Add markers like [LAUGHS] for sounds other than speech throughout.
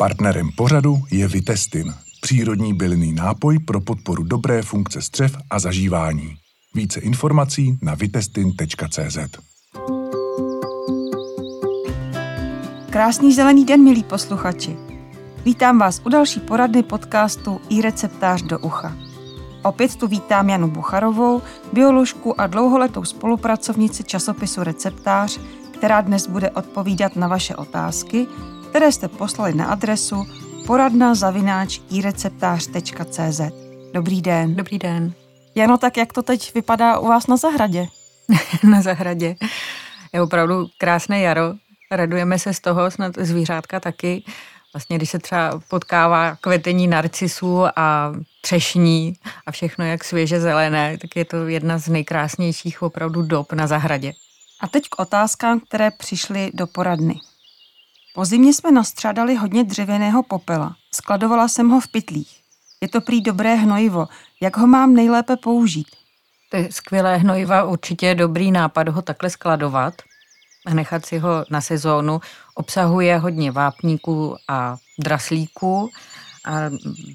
Partnerem pořadu je Vitestin, přírodní bylinný nápoj pro podporu dobré funkce střev a zažívání. Více informací na vitestin.cz. Krásný zelený den, milí posluchači. Vítám vás u další poradny podcastu i receptář do ucha. Opět tu vítám Janu Bucharovou, bioložku a dlouholetou spolupracovnici časopisu Receptář, která dnes bude odpovídat na vaše otázky, které jste poslali na adresu poradna zavináč ireceptář.cz. Dobrý den. Dobrý den. Jano, tak jak to teď vypadá u vás na zahradě? [LAUGHS] na zahradě. Je opravdu krásné jaro. Radujeme se z toho, snad zvířátka taky. Vlastně, když se třeba potkává kvetení narcisů a třešní a všechno jak svěže zelené, tak je to jedna z nejkrásnějších opravdu dob na zahradě. A teď k otázkám, které přišly do poradny. Po zimě jsme nastřádali hodně dřevěného popela. Skladovala jsem ho v pytlích. Je to prý dobré hnojivo. Jak ho mám nejlépe použít? To je skvělé hnojiva, určitě je dobrý nápad ho takhle skladovat a nechat si ho na sezónu. Obsahuje hodně vápníků a draslíků a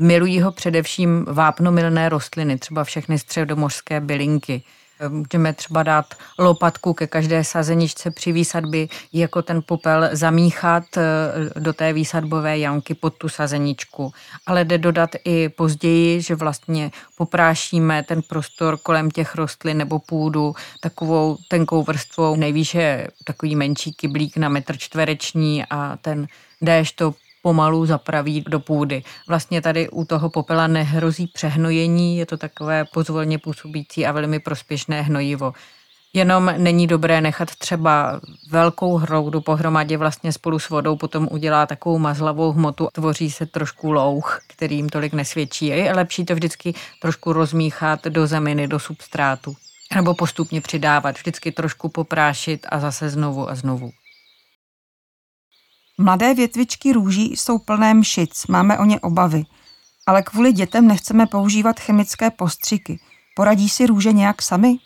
milují ho především vápnomilné rostliny, třeba všechny středomořské bylinky. Můžeme třeba dát lopatku ke každé sazeničce při výsadbě, jako ten popel zamíchat eh, do té výsadbové jamky pod tu sazeničku. Ale jde dodat i později, že vlastně poprášíme ten prostor kolem těch rostlin nebo půdu takovou tenkou vrstvou. Nejvýše takový menší kyblík na metr čtvereční a ten déšť to pomalu zapraví do půdy. Vlastně tady u toho popela nehrozí přehnojení, je to takové pozvolně působící a velmi prospěšné hnojivo. Jenom není dobré nechat třeba velkou hroudu pohromadě vlastně spolu s vodou, potom udělá takovou mazlavou hmotu, tvoří se trošku louch, kterým tolik nesvědčí. Je lepší to vždycky trošku rozmíchat do zeminy, do substrátu. Nebo postupně přidávat, vždycky trošku poprášit a zase znovu a znovu. Mladé větvičky růží jsou plné mšic, máme o ně obavy. Ale kvůli dětem nechceme používat chemické postřiky. Poradí si růže nějak sami?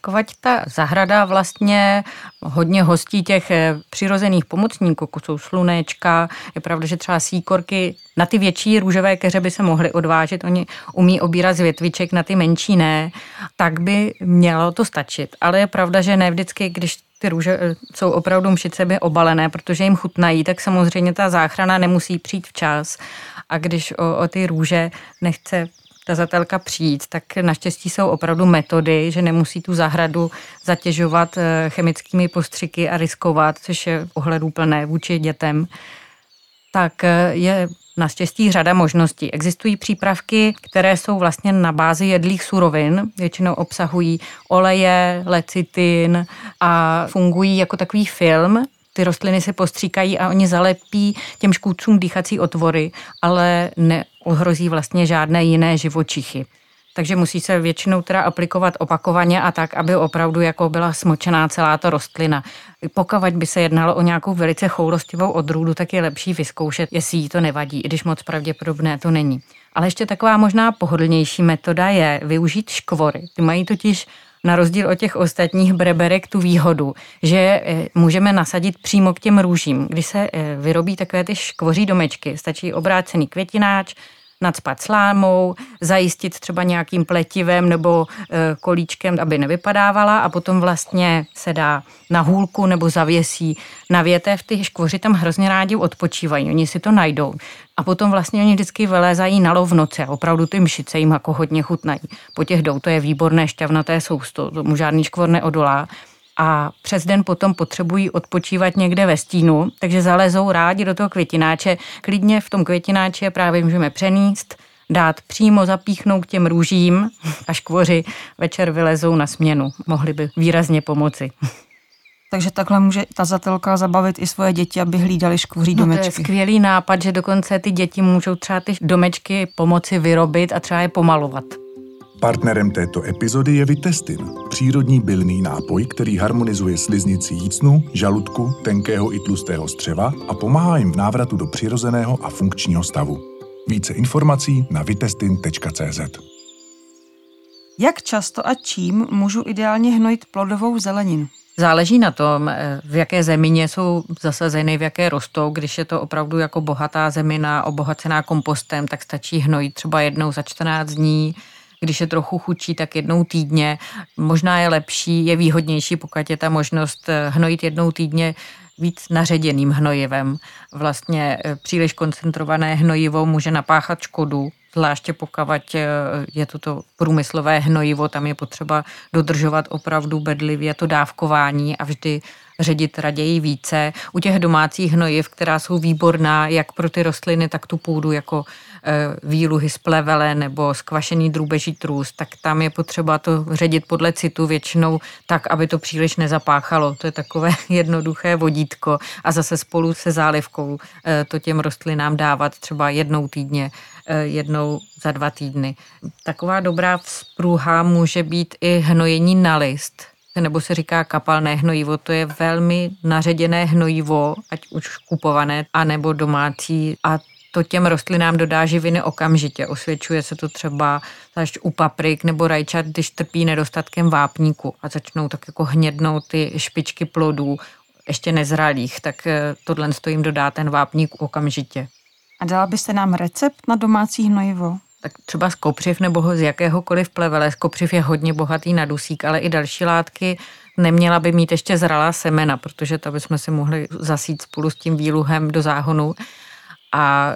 Pokud ta zahrada vlastně hodně hostí těch eh, přirozených pomocníků, jako jsou slunečka, je pravda, že třeba síkorky na ty větší růžové keře by se mohly odvážet, oni umí obírat z větviček, na ty menší ne, tak by mělo to stačit. Ale je pravda, že ne vždycky, když ty růže eh, jsou opravdu mšicemi obalené, protože jim chutnají, tak samozřejmě ta záchrana nemusí přijít včas. A když o, o ty růže nechce ta zatelka přijít, tak naštěstí jsou opravdu metody, že nemusí tu zahradu zatěžovat eh, chemickými postřiky a riskovat, což je ohleduplné vůči dětem. Tak eh, je Naštěstí řada možností. Existují přípravky, které jsou vlastně na bázi jedlých surovin, většinou obsahují oleje, lecitin a fungují jako takový film, ty rostliny se postříkají a oni zalepí těm škůdcům dýchací otvory, ale neohrozí vlastně žádné jiné živočichy takže musí se většinou teda aplikovat opakovaně a tak, aby opravdu jako byla smočená celá ta rostlina. Pokud by se jednalo o nějakou velice choulostivou odrůdu, tak je lepší vyzkoušet, jestli jí to nevadí, i když moc pravděpodobné to není. Ale ještě taková možná pohodlnější metoda je využít škvory. Ty mají totiž na rozdíl od těch ostatních breberek tu výhodu, že eh, můžeme nasadit přímo k těm růžím. Když se eh, vyrobí takové ty škvoří domečky, stačí obrácený květináč, nadspat slámou, zajistit třeba nějakým pletivem nebo e, kolíčkem, aby nevypadávala a potom vlastně se dá na hůlku nebo zavěsí na větev. Ty škvoři tam hrozně rádi odpočívají, oni si to najdou. A potom vlastně oni vždycky vylézají na lov v noci a opravdu ty mšice jim jako hodně chutnají. Po těch jdou, to je výborné šťavnaté sousto, tomu žádný škvor neodolá a přes den potom potřebují odpočívat někde ve stínu, takže zalezou rádi do toho květináče. Klidně v tom květináče právě můžeme přenést, dát přímo zapíchnout k těm růžím a škvoři večer vylezou na směnu. Mohli by výrazně pomoci. Takže takhle může ta zatelka zabavit i svoje děti, aby hlídali škvoří domečky. No to je skvělý nápad, že dokonce ty děti můžou třeba ty domečky pomoci vyrobit a třeba je pomalovat. Partnerem této epizody je Vitestin, přírodní bylný nápoj, který harmonizuje sliznici jícnu, žaludku, tenkého i tlustého střeva a pomáhá jim v návratu do přirozeného a funkčního stavu. Více informací na vitestin.cz Jak často a čím můžu ideálně hnojit plodovou zeleninu? Záleží na tom, eh, v jaké zemině jsou zasazeny, v jaké rostou. Když je to opravdu jako bohatá zemina, obohacená kompostem, tak stačí hnojit třeba jednou za 14 dní. Když je trochu chudší, tak jednou týdně. Možná je lepší, je výhodnější, pokud je ta možnost eh, hnojit jednou týdně víc naředěným hnojivem. Vlastně eh, příliš koncentrované hnojivo může napáchat škodu, zvláště pokud eh, je to to průmyslové hnojivo, tam je potřeba dodržovat opravdu bedlivě to dávkování a vždy ředit raději více. U těch domácích hnojiv, která jsou výborná jak pro ty rostliny, tak tu půdu jako Eh, výluhy z plevele nebo skvašený drůbeží trůst, tak tam je potřeba to ředit podle citu většinou tak, aby to příliš nezapáchalo. To je takové [LAUGHS] jednoduché vodítko a zase spolu se zálivkou eh, to těm rostlinám dávat třeba jednou týdně, jednou za dva týdny. Taková dobrá vzpruha může být i hnojení na list, nebo se říká kapalné hnojivo, to je velmi naředěné hnojivo, ať už kupované, anebo domácí a to těm rostlinám dodá živiny okamžitě. Osvědčuje se to třeba zvlášť u paprik nebo rajčat, když trpí nedostatkem vápníku a začnou tak jako hnědnout ty špičky plodů, ještě nezralých, tak eh, tohle jim dodá ten vápník okamžitě. A dala byste nám recept na domácí hnojivo? tak třeba z kopřiv nebo z jakéhokoliv plevele. Z kopřiv je hodně bohatý na dusík, ale i další látky neměla by mít ještě zralá semena, protože to bychom si mohli zasít spolu s tím výluhem do záhonu a e,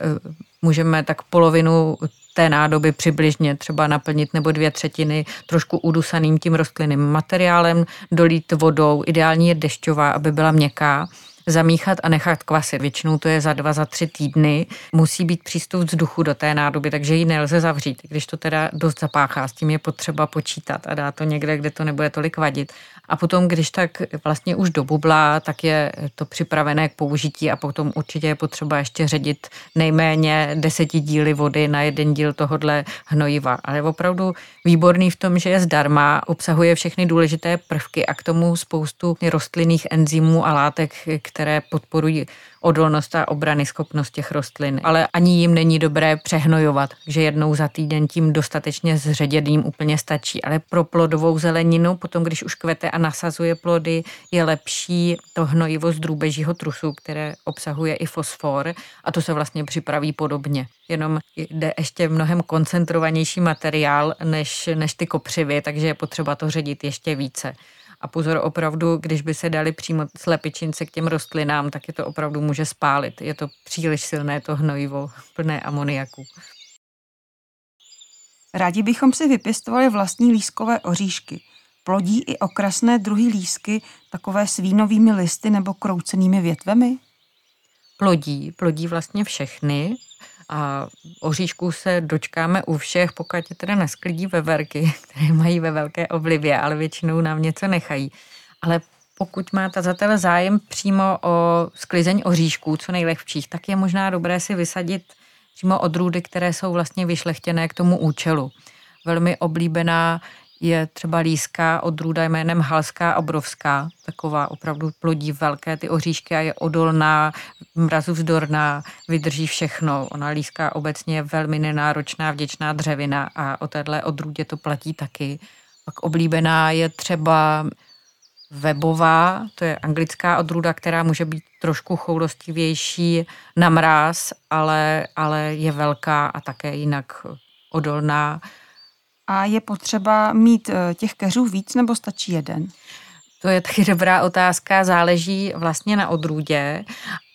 můžeme tak polovinu té nádoby přibližně třeba naplnit nebo dvě třetiny trošku udusaným tím rostlinným materiálem, dolít vodou, ideální je dešťová, aby byla měkká zamíchat a nechat kvasit. Většinou to je za dva, za tři týdny. Musí být přístup vzduchu do té nádoby, takže ji nelze zavřít. Když to teda dost zapáchá, s tím je potřeba počítat a dát to někde, kde to nebude tolik vadit. A potom, když tak vlastně už dobubla, tak je to připravené k použití a potom určitě je potřeba ještě ředit nejméně deseti díly vody na jeden díl tohodle hnojiva. Ale je opravdu výborný v tom, že je zdarma, obsahuje všechny důležité prvky a k tomu spoustu rostlinných enzymů a látek, které podporují odolnost a obrany schopnost těch rostlin. Ale ani jim není dobré přehnojovat, že jednou za týden tím dostatečně zředěným úplně stačí. Ale pro plodovou zeleninu, potom když už kvete a nasazuje plody, je lepší to hnojivo z drůbežího trusu, které obsahuje i fosfor a to se vlastně připraví podobně. Jenom jde ještě mnohem koncentrovanější materiál než, než ty kopřivy, takže je potřeba to ředit ještě více. A pozor, opravdu, když by se dali přímo slepičince k těm rostlinám, tak je to opravdu může spálit. Je to příliš silné to hnojivo, plné amoniaku. Rádi bychom si vypěstovali vlastní lískové oříšky. Plodí i okrasné druhy lísky, takové s vínovými listy nebo kroucenými větvemi? Plodí, plodí vlastně všechny. A oříšků se dočkáme u všech, pokud je teda nesklidí veverky, [LAUGHS] které mají ve velké oblivě, ale většinou nám něco nechají. Ale pokud má tazatel zájem přímo o sklizeň oříšků, co nejlehčích, tak je možná dobré si vysadit přímo odrůdy, které jsou vlastně vyšlechtěné k tomu účelu. Velmi oblíbená je třeba líská odrůda jménem Halská obrovská, taková opravdu plodí velké ty oříšky a je odolná, mrazu vzdorná, vydrží všechno. Ona líská obecně je velmi nenáročná, vděčná dřevina a o téhle odrůdě to platí taky. Pak oblíbená je třeba webová, to je anglická odrůda, která může být trošku choulostivější na mráz, ale, ale je velká a také jinak odolná. A je potřeba mít eh, těch keřů víc nebo stačí jeden? To je taky dobrá otázka, záleží vlastně na odrůdě,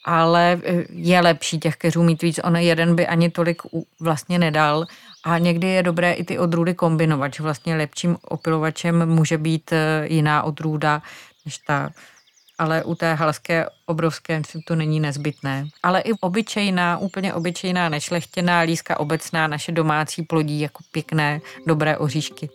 ale eh, je lepší těch keřů mít víc. On jeden by ani tolik vlastně nedal. A někdy je dobré i ty odrůdy kombinovat, že vlastně lepším opilovačem může být eh, jiná odrůda než ta ale u té halské obrovské to není nezbytné. Ale i obyčejná, úplně obyčejná, nešlechtěná líska obecná, naše domácí plodí jako pěkné, dobré oříšky.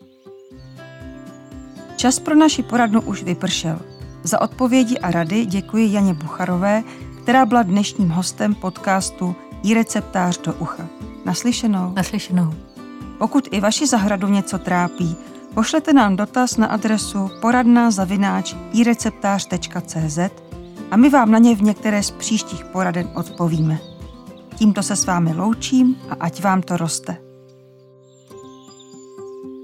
Čas pro naši poradnu už vypršel. Za odpovědi a rady děkuji Janě Bucharové, která byla dnešním hostem podcastu Jí receptář do ucha. Naslyšenou. Naslyšenou. Pokud i vaši zahradu něco trápí, Pošlete nám dotaz na adresu poradná zavináč ireceptář.cz a my vám na ně v některé z příštích poraden odpovíme. Tímto se s vámi loučím a ať vám to roste.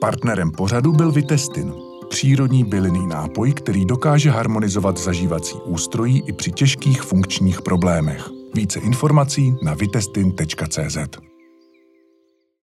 Partnerem pořadu byl Vitestin, přírodní bylinný nápoj, který dokáže harmonizovat zažívací ústrojí i při těžkých funkčních problémech. Více informací na vitestin.cz.